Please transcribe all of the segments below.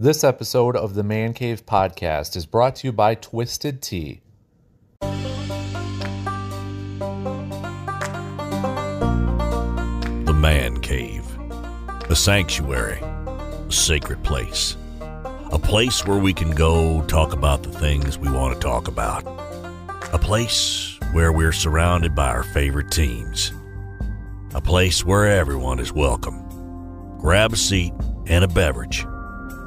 This episode of the Man Cave podcast is brought to you by Twisted Tea. The Man Cave. A sanctuary. A sacred place. A place where we can go talk about the things we want to talk about. A place where we're surrounded by our favorite teams. A place where everyone is welcome. Grab a seat and a beverage.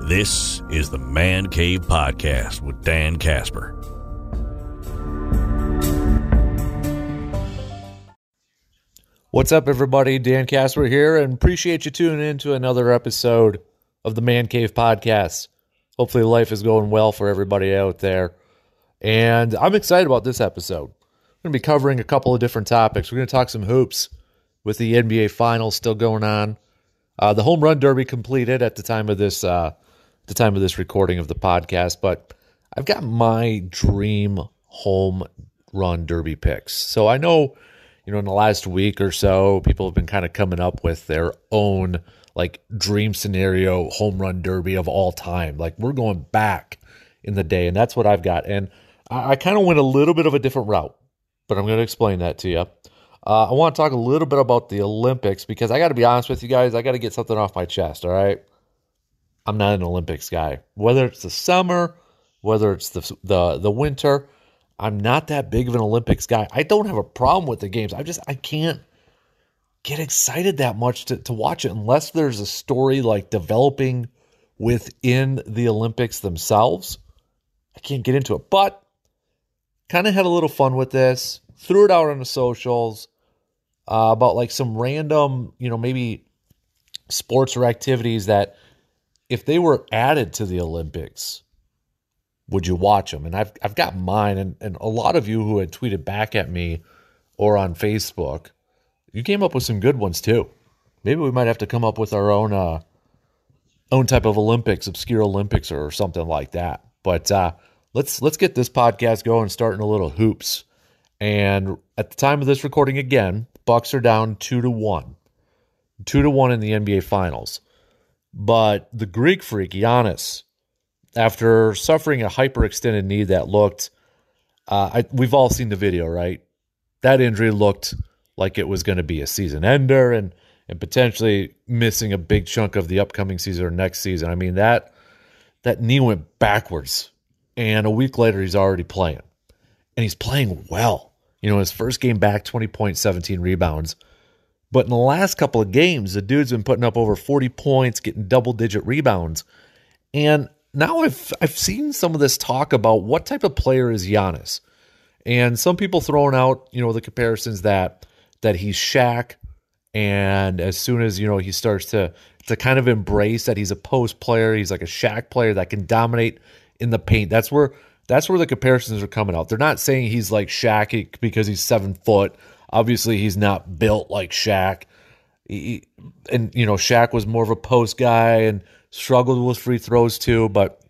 This is the Man Cave Podcast with Dan Kasper. What's up, everybody? Dan Kasper here, and appreciate you tuning in to another episode of the Man Cave Podcast. Hopefully, life is going well for everybody out there. And I'm excited about this episode. We're going to be covering a couple of different topics. We're going to talk some hoops with the NBA Finals still going on. Uh, the home run derby completed at the time of this uh, the time of this recording of the podcast, but I've got my dream home run derby picks. So I know, you know, in the last week or so, people have been kind of coming up with their own like dream scenario home run derby of all time. Like we're going back in the day, and that's what I've got. And I, I kind of went a little bit of a different route, but I'm going to explain that to you. Uh, I want to talk a little bit about the Olympics because I got to be honest with you guys. I got to get something off my chest. All right, I'm not an Olympics guy. Whether it's the summer, whether it's the the the winter, I'm not that big of an Olympics guy. I don't have a problem with the games. I just I can't get excited that much to, to watch it unless there's a story like developing within the Olympics themselves. I can't get into it, but kind of had a little fun with this. Threw it out on the socials uh, about like some random, you know, maybe sports or activities that if they were added to the Olympics, would you watch them? And I've I've got mine, and, and a lot of you who had tweeted back at me or on Facebook, you came up with some good ones too. Maybe we might have to come up with our own uh, own type of Olympics, obscure Olympics or something like that. But uh, let's let's get this podcast going, starting a little hoops. And at the time of this recording, again, Bucks are down two to one, two to one in the NBA Finals. But the Greek freak Giannis, after suffering a hyperextended knee that looked, uh, I, we've all seen the video, right? That injury looked like it was going to be a season ender and and potentially missing a big chunk of the upcoming season or next season. I mean that that knee went backwards, and a week later he's already playing, and he's playing well. You know, his first game back, twenty points, seventeen rebounds. But in the last couple of games, the dude's been putting up over 40 points, getting double digit rebounds. And now I've I've seen some of this talk about what type of player is Giannis. And some people throwing out, you know, the comparisons that that he's Shaq and as soon as, you know, he starts to to kind of embrace that he's a post player, he's like a Shaq player that can dominate in the paint. That's where that's where the comparisons are coming out. They're not saying he's like Shaq because he's 7 foot Obviously, he's not built like Shaq. He, and, you know, Shaq was more of a post guy and struggled with free throws too. But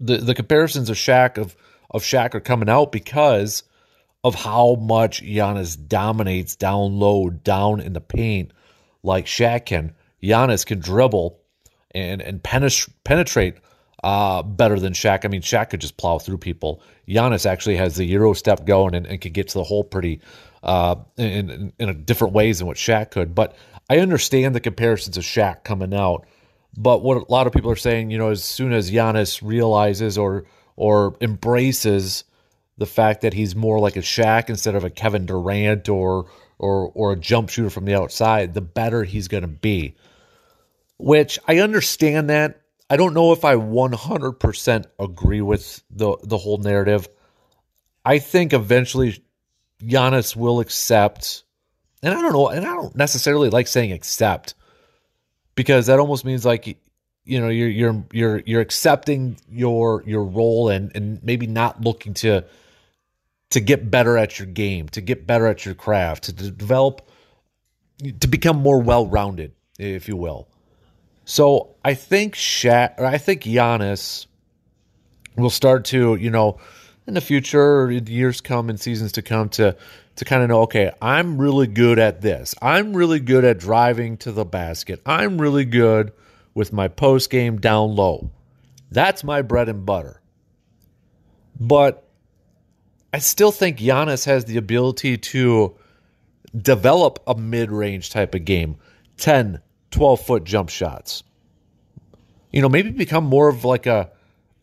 the, the comparisons of Shaq of, of Shaq are coming out because of how much Giannis dominates down low, down in the paint, like Shaq can. Giannis can dribble and and penetrate uh, better than Shaq. I mean, Shaq could just plow through people. Giannis actually has the Euro step going and, and can get to the hole pretty uh, in, in, different ways than what Shaq could. But I understand the comparisons of Shaq coming out. But what a lot of people are saying, you know, as soon as Giannis realizes or or embraces the fact that he's more like a Shaq instead of a Kevin Durant or or or a jump shooter from the outside, the better he's going to be. Which I understand that. I don't know if I 100% agree with the the whole narrative. I think eventually Giannis will accept, and I don't know, and I don't necessarily like saying accept because that almost means like you know you're you're you're you're accepting your your role and and maybe not looking to to get better at your game, to get better at your craft, to develop to become more well-rounded, if you will. So I think Shaq, or I think Giannis will start to, you know, in the future, years come and seasons to come to to kind of know, okay, I'm really good at this. I'm really good at driving to the basket. I'm really good with my post game down low. That's my bread and butter. But I still think Giannis has the ability to develop a mid range type of game 10, 12 foot jump shots. You know, maybe become more of like a,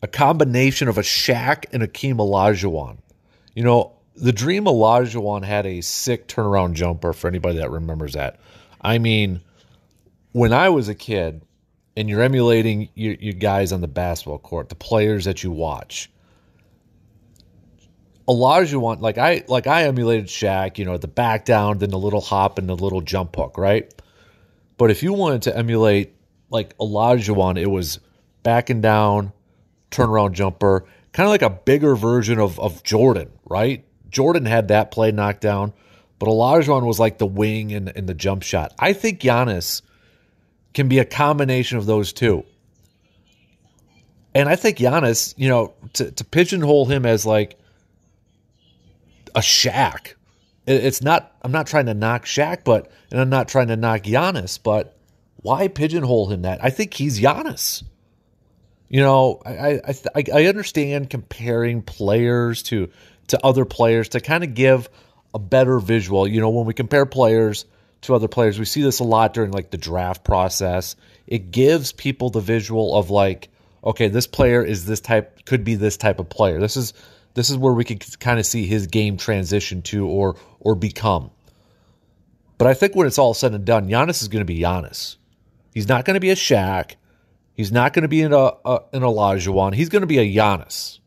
a combination of a Shaq and Akeem Olajuwon. You know, the Dream Olajuwon had a sick turnaround jumper for anybody that remembers that. I mean, when I was a kid and you're emulating your, your guys on the basketball court, the players that you watch, Olajuwon, like I like I emulated Shaq, you know, the back down, then the little hop and the little jump hook, right? But if you wanted to emulate like Olajuwon, it was backing down, turnaround jumper, kind of like a bigger version of of Jordan, right? Jordan had that play knocked down, but Olajuwon was like the wing and, and the jump shot. I think Giannis can be a combination of those two. And I think Giannis, you know, to, to pigeonhole him as like a Shaq. It's not. I'm not trying to knock Shaq, but and I'm not trying to knock Giannis, but why pigeonhole him that? I think he's Giannis. You know, I I I understand comparing players to to other players to kind of give a better visual. You know, when we compare players to other players, we see this a lot during like the draft process. It gives people the visual of like, okay, this player is this type, could be this type of player. This is this is where we could kind of see his game transition to or or become. But I think when it's all said and done, Giannis is going to be Giannis. He's not going to be a Shaq. He's not going to be an, a, a, an Olajuwon. He's going to be a Giannis.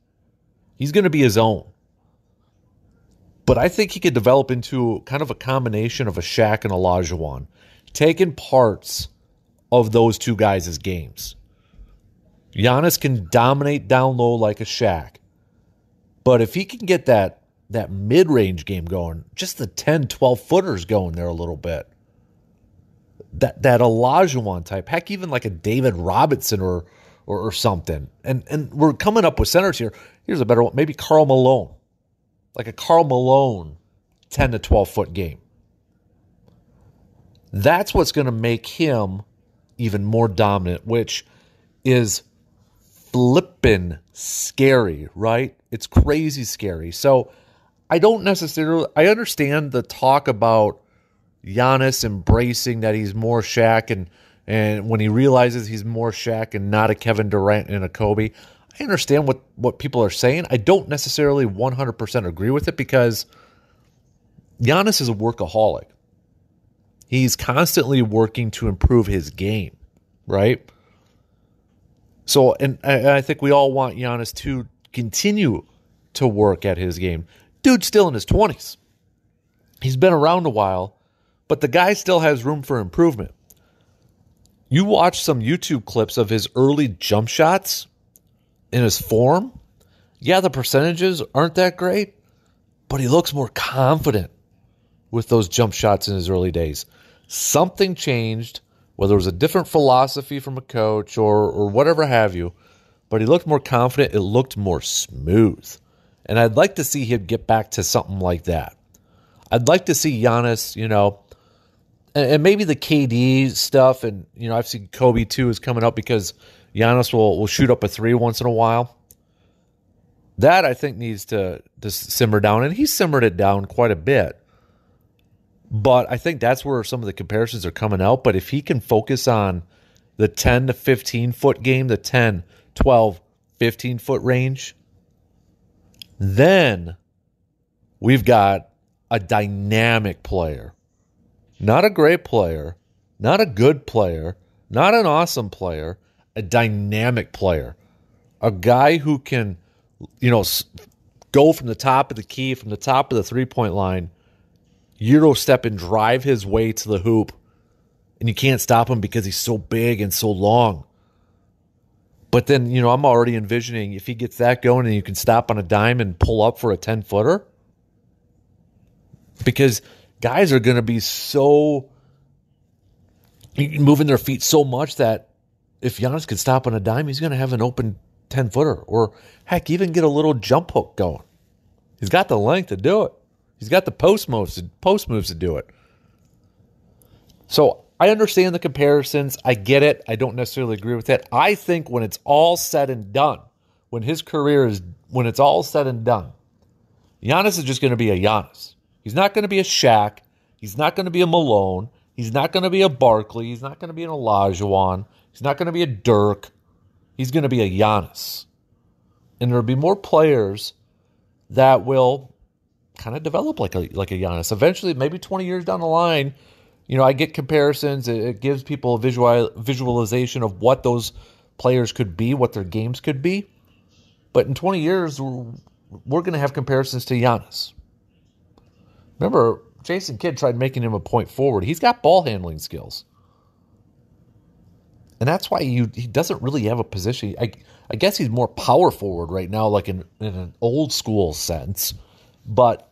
He's going to be his own. But I think he could develop into kind of a combination of a Shaq and Olajuwon, taking parts of those two guys' games. Giannis can dominate down low like a Shaq. But if he can get that that mid-range game going, just the 10, 12 footers going there a little bit. That that Olajuwon type, heck, even like a David Robinson or, or or, something. And and we're coming up with centers here. Here's a better one, maybe Karl Malone, like a Karl Malone, 10 to 12 foot game. That's what's going to make him even more dominant, which is flippin' scary, right? It's crazy scary. So I don't necessarily I understand the talk about Giannis embracing that he's more Shaq and and when he realizes he's more Shaq and not a Kevin Durant and a Kobe, I understand what what people are saying. I don't necessarily 100% agree with it because Giannis is a workaholic. He's constantly working to improve his game, right? So, and I, I think we all want Giannis to continue to work at his game. Dude's still in his 20s. He's been around a while, but the guy still has room for improvement. You watch some YouTube clips of his early jump shots in his form. Yeah, the percentages aren't that great, but he looks more confident with those jump shots in his early days. Something changed, whether it was a different philosophy from a coach or, or whatever have you but he looked more confident. It looked more smooth. And I'd like to see him get back to something like that. I'd like to see Giannis, you know, and, maybe the KD stuff. And, you know, I've seen Kobe too is coming up because Giannis will, will shoot up a three once in a while. That I think needs to, to simmer down. And he simmered it down quite a bit. But I think that's where some of the comparisons are coming out. But if he can focus on the 10 to 15 foot game, the 10, 12, 15 foot range. Then we've got a dynamic player, not a great player, not a good player, not an awesome player, a dynamic player, a guy who can, you know, go from the top of the key, from the top of the three point line, Euro step and drive his way to the hoop. And you can't stop him because he's so big and so long. But then, you know, I'm already envisioning if he gets that going and you can stop on a dime and pull up for a 10 footer. Because guys are going to be so moving their feet so much that if Giannis can stop on a dime, he's going to have an open 10 footer or heck, even get a little jump hook going. He's got the length to do it. He's got the post moves, post moves to do it. So I understand the comparisons. I get it. I don't necessarily agree with it. I think when it's all said and done, when his career is, when it's all said and done, Giannis is just going to be a Giannis. He's not going to be a Shaq. He's not going to be a Malone. He's not going to be a Barkley. He's not going to be an Olajuwon. He's not going to be a Dirk. He's going to be a Giannis. And there'll be more players that will kind of develop like a like a Giannis. Eventually, maybe 20 years down the line, you know, I get comparisons. It, gives people a visual visualization of what those players could be, what their games could be. But in 20 years, we're, we're going to have comparisons to Giannis. Remember, Jason Kidd tried making him a point forward. He's got ball handling skills. And that's why you, he doesn't really have a position. I, I guess he's more power forward right now, like in, in an old school sense. But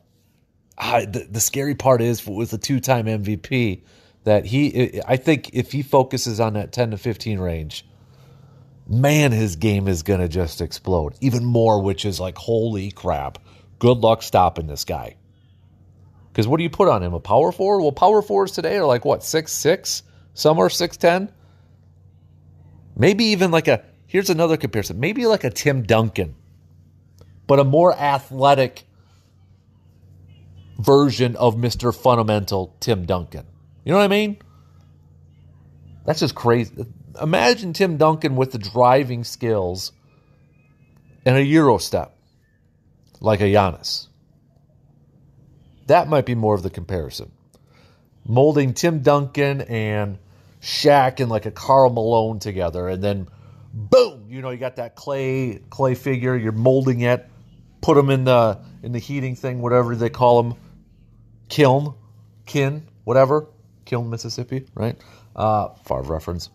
the, the scary part is with a two time MVP that he, I think if he focuses on that 10 to 15 range, man, his game is going to just explode even more, which is like, holy crap. Good luck stopping this guy. Because what do you put on him? A power forward? Well, power forwards today are like what, six six? Some are six ten. Maybe even like a here's another comparison. Maybe like a Tim Duncan, but a more athletic version of Mr. Fundamental Tim Duncan. You know what I mean? That's just crazy. Imagine Tim Duncan with the driving skills and a Euro step like a Giannis. That might be more of the comparison. Molding Tim Duncan and Shaq and like a Karl Malone together, and then boom, you know, you got that clay clay figure. You're molding it, put them in the in the heating thing, whatever they call them, kiln, kin, whatever, kiln, Mississippi, right? Uh, Favre reference.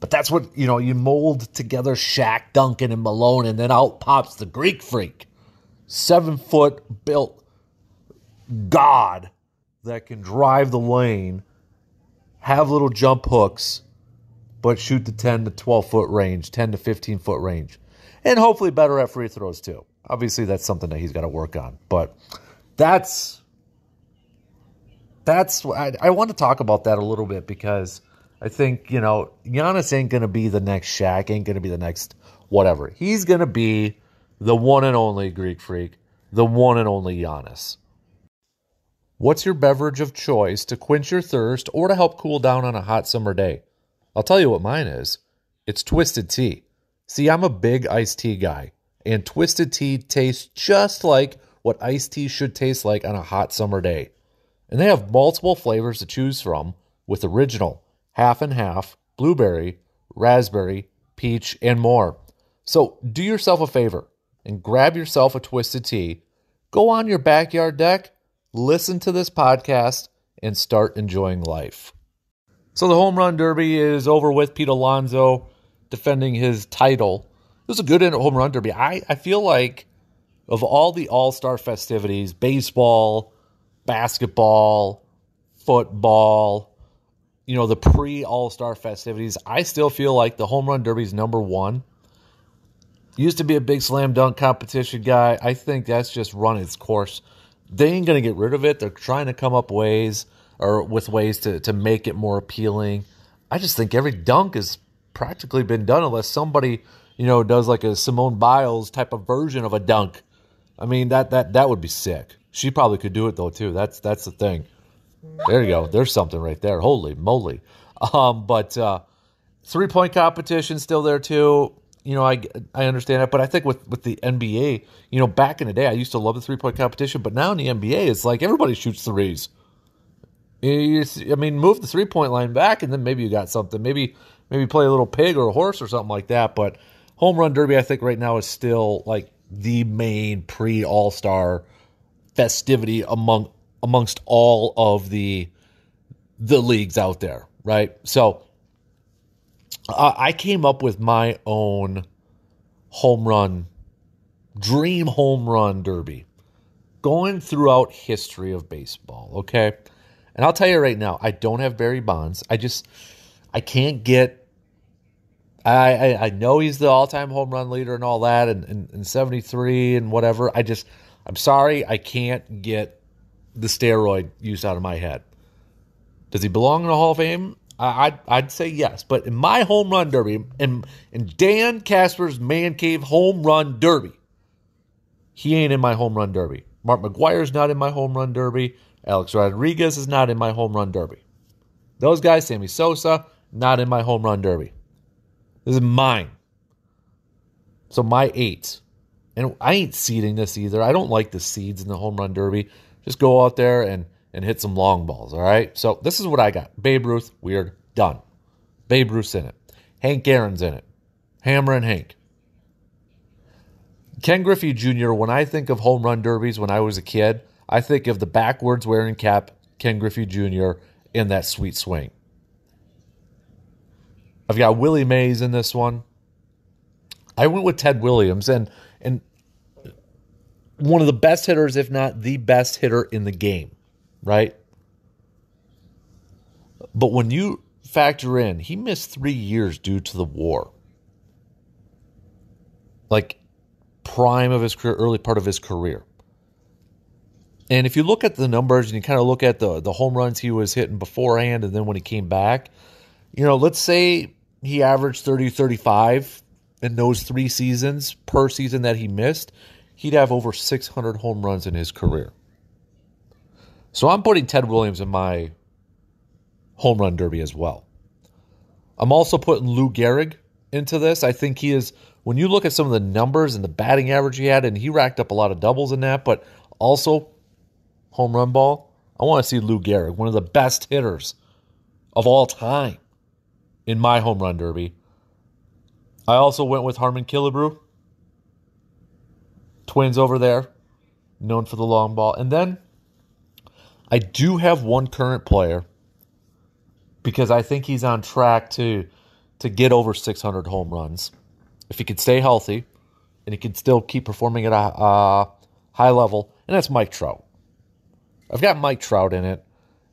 But that's what you know. You mold together Shaq, Duncan, and Malone, and then out pops the Greek freak, seven foot built god that can drive the lane, have little jump hooks, but shoot the 10 to 12 foot range, 10 to 15 foot range, and hopefully better at free throws too. Obviously, that's something that he's got to work on, but that's that's I, I want to talk about that a little bit because I think you know Giannis ain't going to be the next Shaq, ain't going to be the next whatever. He's going to be the one and only Greek freak, the one and only Giannis. What's your beverage of choice to quench your thirst or to help cool down on a hot summer day? I'll tell you what mine is. It's twisted tea. See, I'm a big iced tea guy, and twisted tea tastes just like what iced tea should taste like on a hot summer day. And they have multiple flavors to choose from with original, half and half, blueberry, raspberry, peach, and more. So do yourself a favor and grab yourself a twisted tea. Go on your backyard deck listen to this podcast and start enjoying life. So the home run derby is over with Pete Alonso defending his title. It was a good home run derby. I, I feel like of all the all star festivities, baseball, basketball, football, you know, the pre all star festivities, I still feel like the home run derby is number one. Used to be a big slam dunk competition guy. I think that's just run its course they ain't going to get rid of it. They're trying to come up ways or with ways to, to make it more appealing. I just think every dunk has practically been done unless somebody, you know, does like a Simone Biles type of version of a dunk. I mean, that that that would be sick. She probably could do it though too. That's that's the thing. There you go. There's something right there. Holy moly. Um, but uh, three point competition still there too you know, I I understand that, but I think with with the NBA, you know, back in the day, I used to love the three point competition, but now in the NBA, it's like everybody shoots threes. I mean, move the three point line back, and then maybe you got something. Maybe maybe play a little pig or a horse or something like that. But home run derby, I think right now is still like the main pre All Star festivity among amongst all of the the leagues out there, right? So uh, I came up with my own home run, dream home run derby, going throughout history of baseball. Okay, and I'll tell you right now, I don't have Barry Bonds. I just I can't get. I, I, I know he's the all time home run leader and all that, and, and, and 73 and whatever. I just, I'm sorry, I can't get the steroid use out of my head. Does he belong in the Hall of Fame? I'd, I'd say yes. But in my home run derby, in, in Dan Kasper's Man Cave home run derby, he ain't in my home run derby. Mark McGwire's not in my home run derby. Alex Rodriguez is not in my home run derby. Those guys, Sammy Sosa, not in my home run derby. This is mine. So my eight. And I ain't seeding this either. I don't like the seeds in the home run derby. Just go out there and, and hit some long balls, all right? So this is what I got. Babe Ruth, weird, done. Babe Ruth's in it. Hank Aaron's in it. Hammer and Hank. Ken Griffey Jr., when I think of home run derbies when I was a kid, I think of the backwards wearing cap, Ken Griffey Jr., in that sweet swing. I've got Willie Mays in this one. I went with Ted Williams and and one of the best hitters, if not the best hitter in the game, right? But when you factor in, he missed three years due to the war. Like prime of his career, early part of his career. And if you look at the numbers and you kind of look at the the home runs he was hitting beforehand and then when he came back, you know, let's say he averaged 30 35 in those 3 seasons per season that he missed, he'd have over 600 home runs in his career. So I'm putting Ted Williams in my home run derby as well. I'm also putting Lou Gehrig into this. I think he is when you look at some of the numbers and the batting average he had, and he racked up a lot of doubles in that, but also home run ball. I want to see Lou Gehrig, one of the best hitters of all time in my home run derby. I also went with Harmon Killebrew. Twins over there, known for the long ball. And then I do have one current player because I think he's on track to to get over 600 home runs if he could stay healthy and he could still keep performing at a high level, and that's Mike Trout. I've got Mike Trout in it.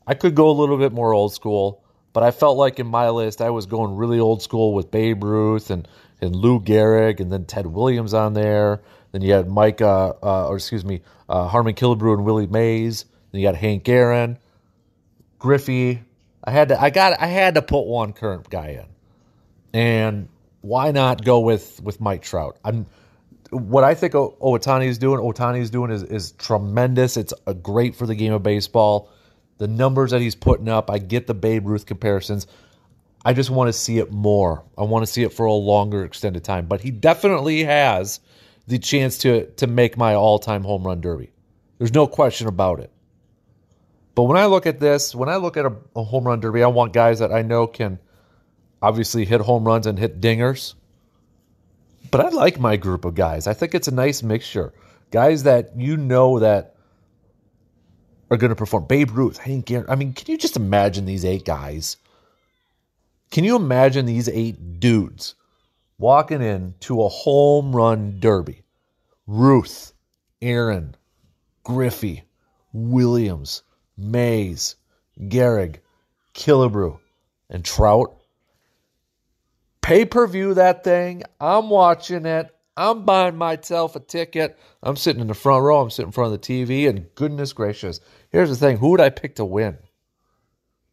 I could go a little bit more old school, but I felt like in my list I was going really old school with Babe Ruth and, and Lou Gehrig and then Ted Williams on there. Then you had Mike, uh, uh, or excuse me, uh, Harmon Killebrew and Willie Mays. Then you got Hank Aaron, Griffey. I had to, I got, I had to put one current guy in, and why not go with with Mike Trout? I'm what I think Ohtani is doing. Ohtani is doing is is tremendous. It's a great for the game of baseball. The numbers that he's putting up, I get the Babe Ruth comparisons. I just want to see it more. I want to see it for a longer extended time. But he definitely has the chance to to make my all-time home run derby. There's no question about it. But when I look at this, when I look at a, a home run derby, I want guys that I know can obviously hit home runs and hit dingers. But I like my group of guys. I think it's a nice mixture. Guys that you know that are going to perform. Babe Ruth, Hank Aaron. I mean, can you just imagine these eight guys? Can you imagine these eight dudes walking in to a home run derby? Ruth, Aaron, Griffey, Williams, Mays, Gehrig, Killebrew, and Trout pay per view that thing. I'm watching it. I'm buying myself a ticket. I'm sitting in the front row. I'm sitting in front of the TV. And goodness gracious, here's the thing who would I pick to win?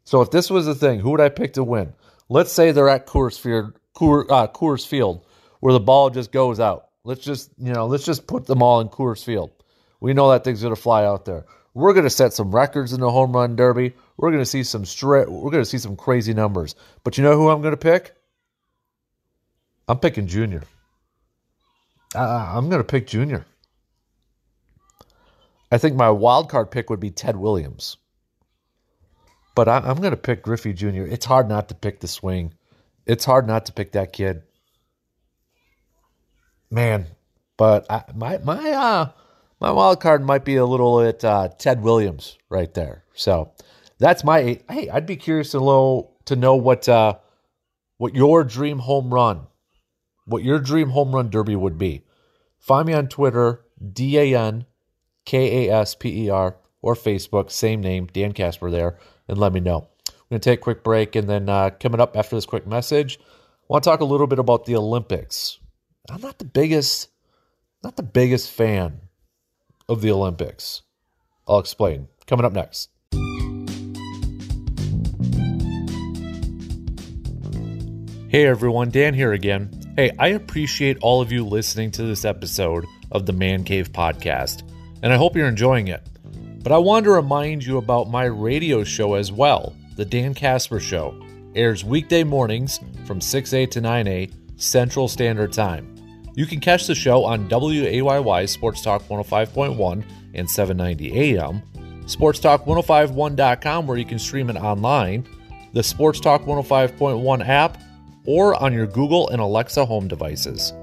So if this was the thing, who would I pick to win? Let's say they're at Coors Field, Coors, uh, Coors Field, where the ball just goes out. Let's just, you know, let's just put them all in Coors Field. We know that thing's going to fly out there. We're going to set some records in the home run derby. We're going to see some straight. We're going to see some crazy numbers. But you know who I'm going to pick? I'm picking Junior. Uh, I'm going to pick Junior. I think my wild card pick would be Ted Williams. But I, am going to pick Griffey Jr. It's hard not to pick the swing. It's hard not to pick that kid. Man, but I, my my uh my wild card might be a little bit uh, Ted Williams right there. So that's my. Hey, I'd be curious to know to know what uh, what your dream home run what your dream home run derby would be. Find me on Twitter, D A N K A S P E R, or Facebook, same name, Dan Kasper there, and let me know. We're going to take a quick break, and then uh, coming up after this quick message, I want to talk a little bit about the Olympics. I'm not the biggest, not the biggest fan of the Olympics. I'll explain. Coming up next. Hey everyone, Dan here again. Hey, I appreciate all of you listening to this episode of the Man Cave podcast, and I hope you're enjoying it. But I want to remind you about my radio show as well, The Dan Kasper Show. Airs weekday mornings from 6A to 9A Central Standard Time. You can catch the show on WAYY Sports Talk 105.1 and 790 AM, Sports sportstalk1051.com where you can stream it online, the Sports Talk 105.1 app, or on your Google and Alexa home devices.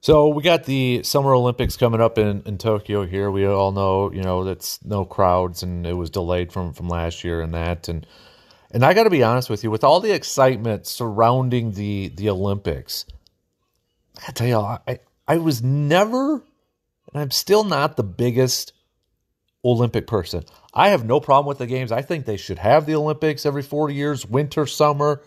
So we got the Summer Olympics coming up in, in Tokyo here. We all know, you know, that's no crowds and it was delayed from, from last year and that. And and I got to be honest with you, with all the excitement surrounding the the Olympics, I tell you, I I was never, and I'm still not the biggest Olympic person. I have no problem with the games. I think they should have the Olympics every 40 years, winter, summer.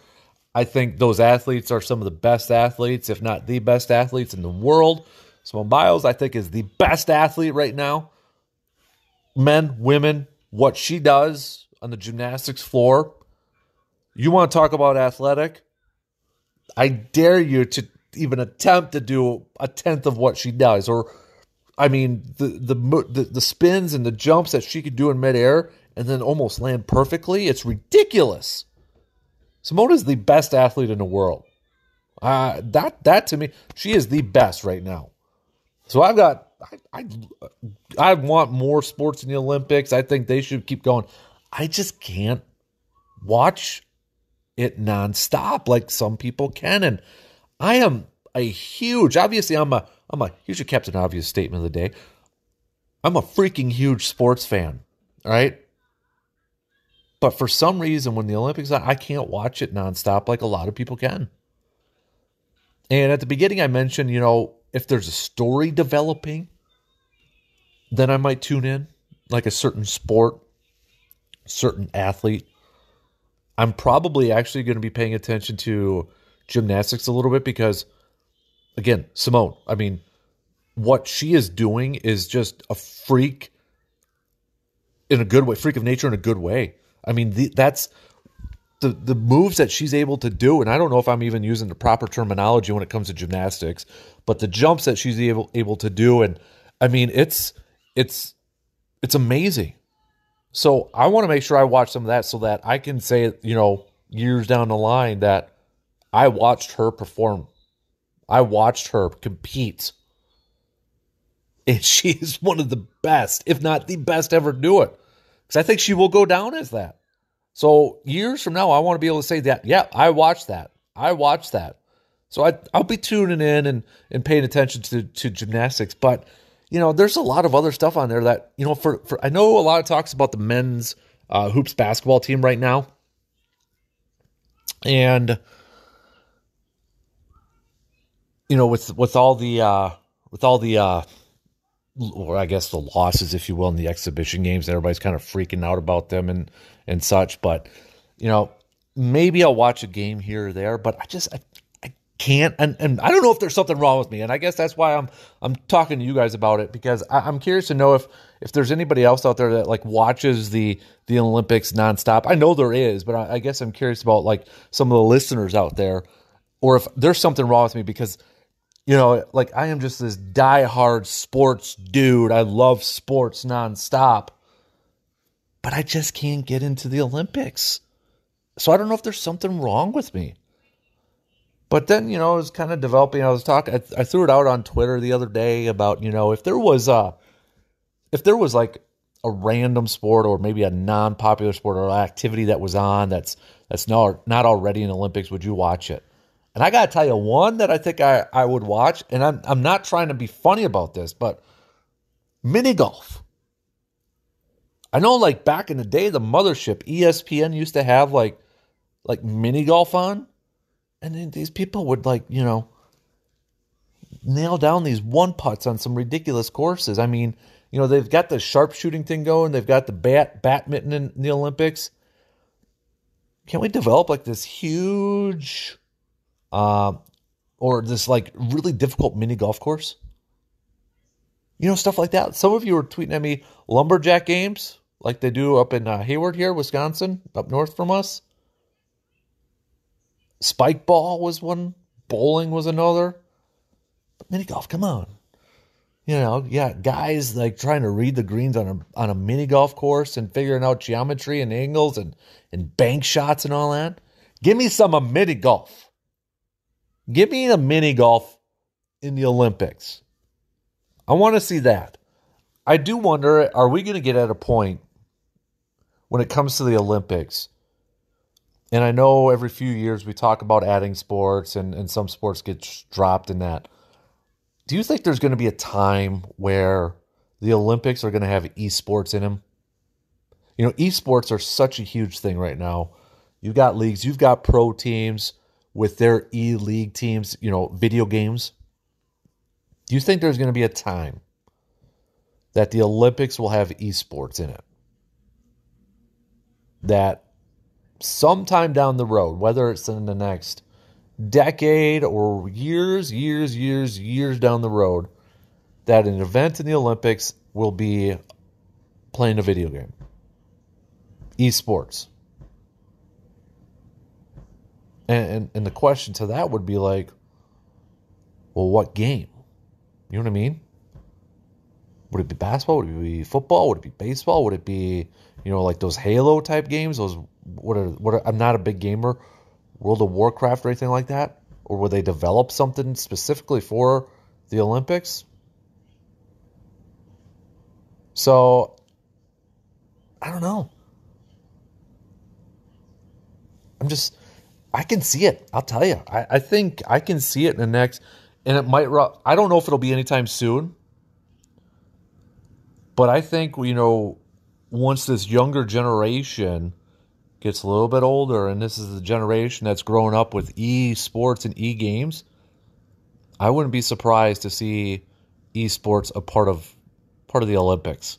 I think those athletes are some of the best athletes, if not the best athletes in the world. Simone Biles, I think, is the best athlete right now. Men, women, what she does on the gymnastics floor. You want to talk about athletic? I dare you to even attempt to do a tenth of what she does, or I mean, the, the the the spins and the jumps that she could do in midair and then almost land perfectly. It's ridiculous. Simone is the best athlete in the world. Uh, that that to me, she is the best right now. So I've got I, I I want more sports in the Olympics. I think they should keep going. I just can't watch it nonstop like some people can, and I am a huge. Obviously, I'm a I'm a your Captain Obvious statement of the day. I'm a freaking huge sports fan. right? But for some reason, when the Olympics I can't watch it nonstop like a lot of people can. And at the beginning, I mentioned, you know, if there's a story developing, then I might tune in, like a certain sport, certain athlete. I'm probably actually going to be paying attention to gymnastics a little bit because again, Simone, I mean, what she is doing is just a freak in a good way, freak of nature in a good way. I mean, the, that's the the moves that she's able to do, and I don't know if I'm even using the proper terminology when it comes to gymnastics, but the jumps that she's able able to do, and I mean, it's it's it's amazing. So I want to make sure I watch some of that so that I can say, you know, years down the line that I watched her perform I watched her compete. And she is one of the best, if not the best ever do it. Because I think she will go down as that. So years from now, I want to be able to say that, yeah, I watched that. I watched that. So I, I'll be tuning in and, and paying attention to, to gymnastics. But, you know, there's a lot of other stuff on there that, you know, for, for I know a lot of talks about the men's uh, hoops basketball team right now. And you know, with with all the uh, with all the uh, or I guess the losses, if you will, in the exhibition games, everybody's kind of freaking out about them and and such. But you know, maybe I'll watch a game here or there, but I just I, can't, and, and I don't know if there's something wrong with me, and I guess that's why I'm I'm talking to you guys about it because I, am curious to know if if there's anybody else out there that like watches the the Olympics nonstop. I know there is, but I, I guess I'm curious about like some of the listeners out there, or if there's something wrong with me because you know, like I am just this die-hard sports dude. I love sports nonstop. But I just can't get into the Olympics. So I don't know if there's something wrong with me. But then, you know, I was kind of developing. I was talking, I, I threw it out on Twitter the other day about, you know, if there was a, if there was like a random sport or maybe a non-popular sport or activity that was on that's that's not not already in Olympics, would you watch it? And I got to tell you, one that I think I, I would watch, and I'm, I'm not trying to be funny about this, but mini golf. I know, like back in the day, the mothership ESPN used to have like like mini golf on, and then these people would like you know nail down these one putts on some ridiculous courses. I mean, you know, they've got the sharpshooting thing going, they've got the bat badminton in the Olympics. Can't we develop like this huge uh, or this like really difficult mini golf course. You know, stuff like that. Some of you were tweeting at me lumberjack games. like they do up in uh, Hayward here, Wisconsin, up north from us. Spike ball was one, bowling was another. But mini golf, come on. You know, yeah, guys like trying to read the greens on a on a mini golf course and figuring out geometry and angles and and bank shots and all that. Give me some of mini golf. Give me a mini golf in the Olympics. I want to see that. I do wonder are we going to get at a point when it comes to the Olympics? And I know every few years we talk about adding sports and, and some sports get dropped in that. Do you think there's going to be a time where the Olympics are going to have esports in them? You know, esports are such a huge thing right now. You've got leagues, you've got pro teams with their e league teams, you know, video games. Do you think there's going to be a time that the Olympics will have esports in it? That sometime down the road, whether it's in the next decade or years, years, years, years down the road, that an event in the Olympics will be playing a video game. Esports. And, and, and the question to that would be like, well, what game? You know what I mean? Would it be basketball? Would it be football? Would it be baseball? Would it be, you know, like those Halo type games? Those what are what are, I'm not a big gamer. World of Warcraft or anything like that? Or will they develop something specifically for the Olympics? So, I don't know. I'm just, I can see it. I'll tell you. I, I think I can see it in the next, and it might, I don't know if it'll be anytime soon, but I think, you know, once this younger generation gets a little bit older, and this is the generation that's grown up with e sports and e games, I wouldn't be surprised to see esports a part of part of the Olympics.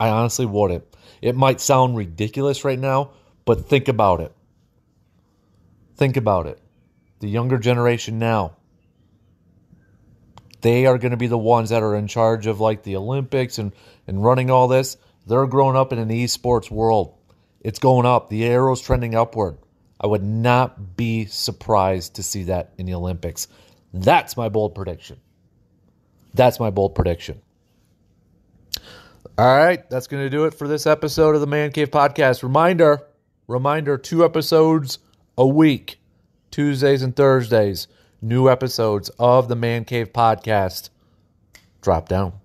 I honestly wouldn't. It might sound ridiculous right now, but think about it. Think about it. The younger generation now, they are going to be the ones that are in charge of like the Olympics and, and running all this. They're growing up in an esports world. It's going up. The arrow's trending upward. I would not be surprised to see that in the Olympics. That's my bold prediction. That's my bold prediction. All right, that's going to do it for this episode of the Man Cave Podcast. Reminder, reminder, two episodes a week, Tuesdays and Thursdays, new episodes of the Man Cave Podcast. Drop down.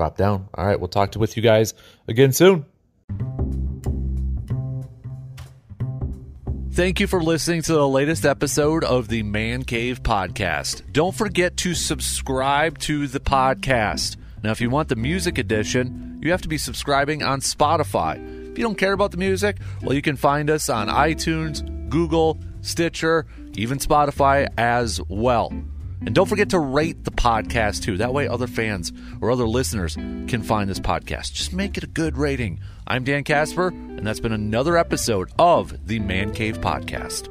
Drop down. All right, we'll talk to with you guys again soon. Thank you for listening to the latest episode of the Man Cave Podcast. Don't forget to subscribe to the podcast. Now, if you want the music edition, you have to be subscribing on Spotify. If you don't care about the music, well, you can find us on iTunes, Google, Stitcher, even Spotify as well. And don't forget to rate the podcast too. That way, other fans or other listeners can find this podcast. Just make it a good rating. I'm Dan Kasper, and that's been another episode of the Man Cave Podcast.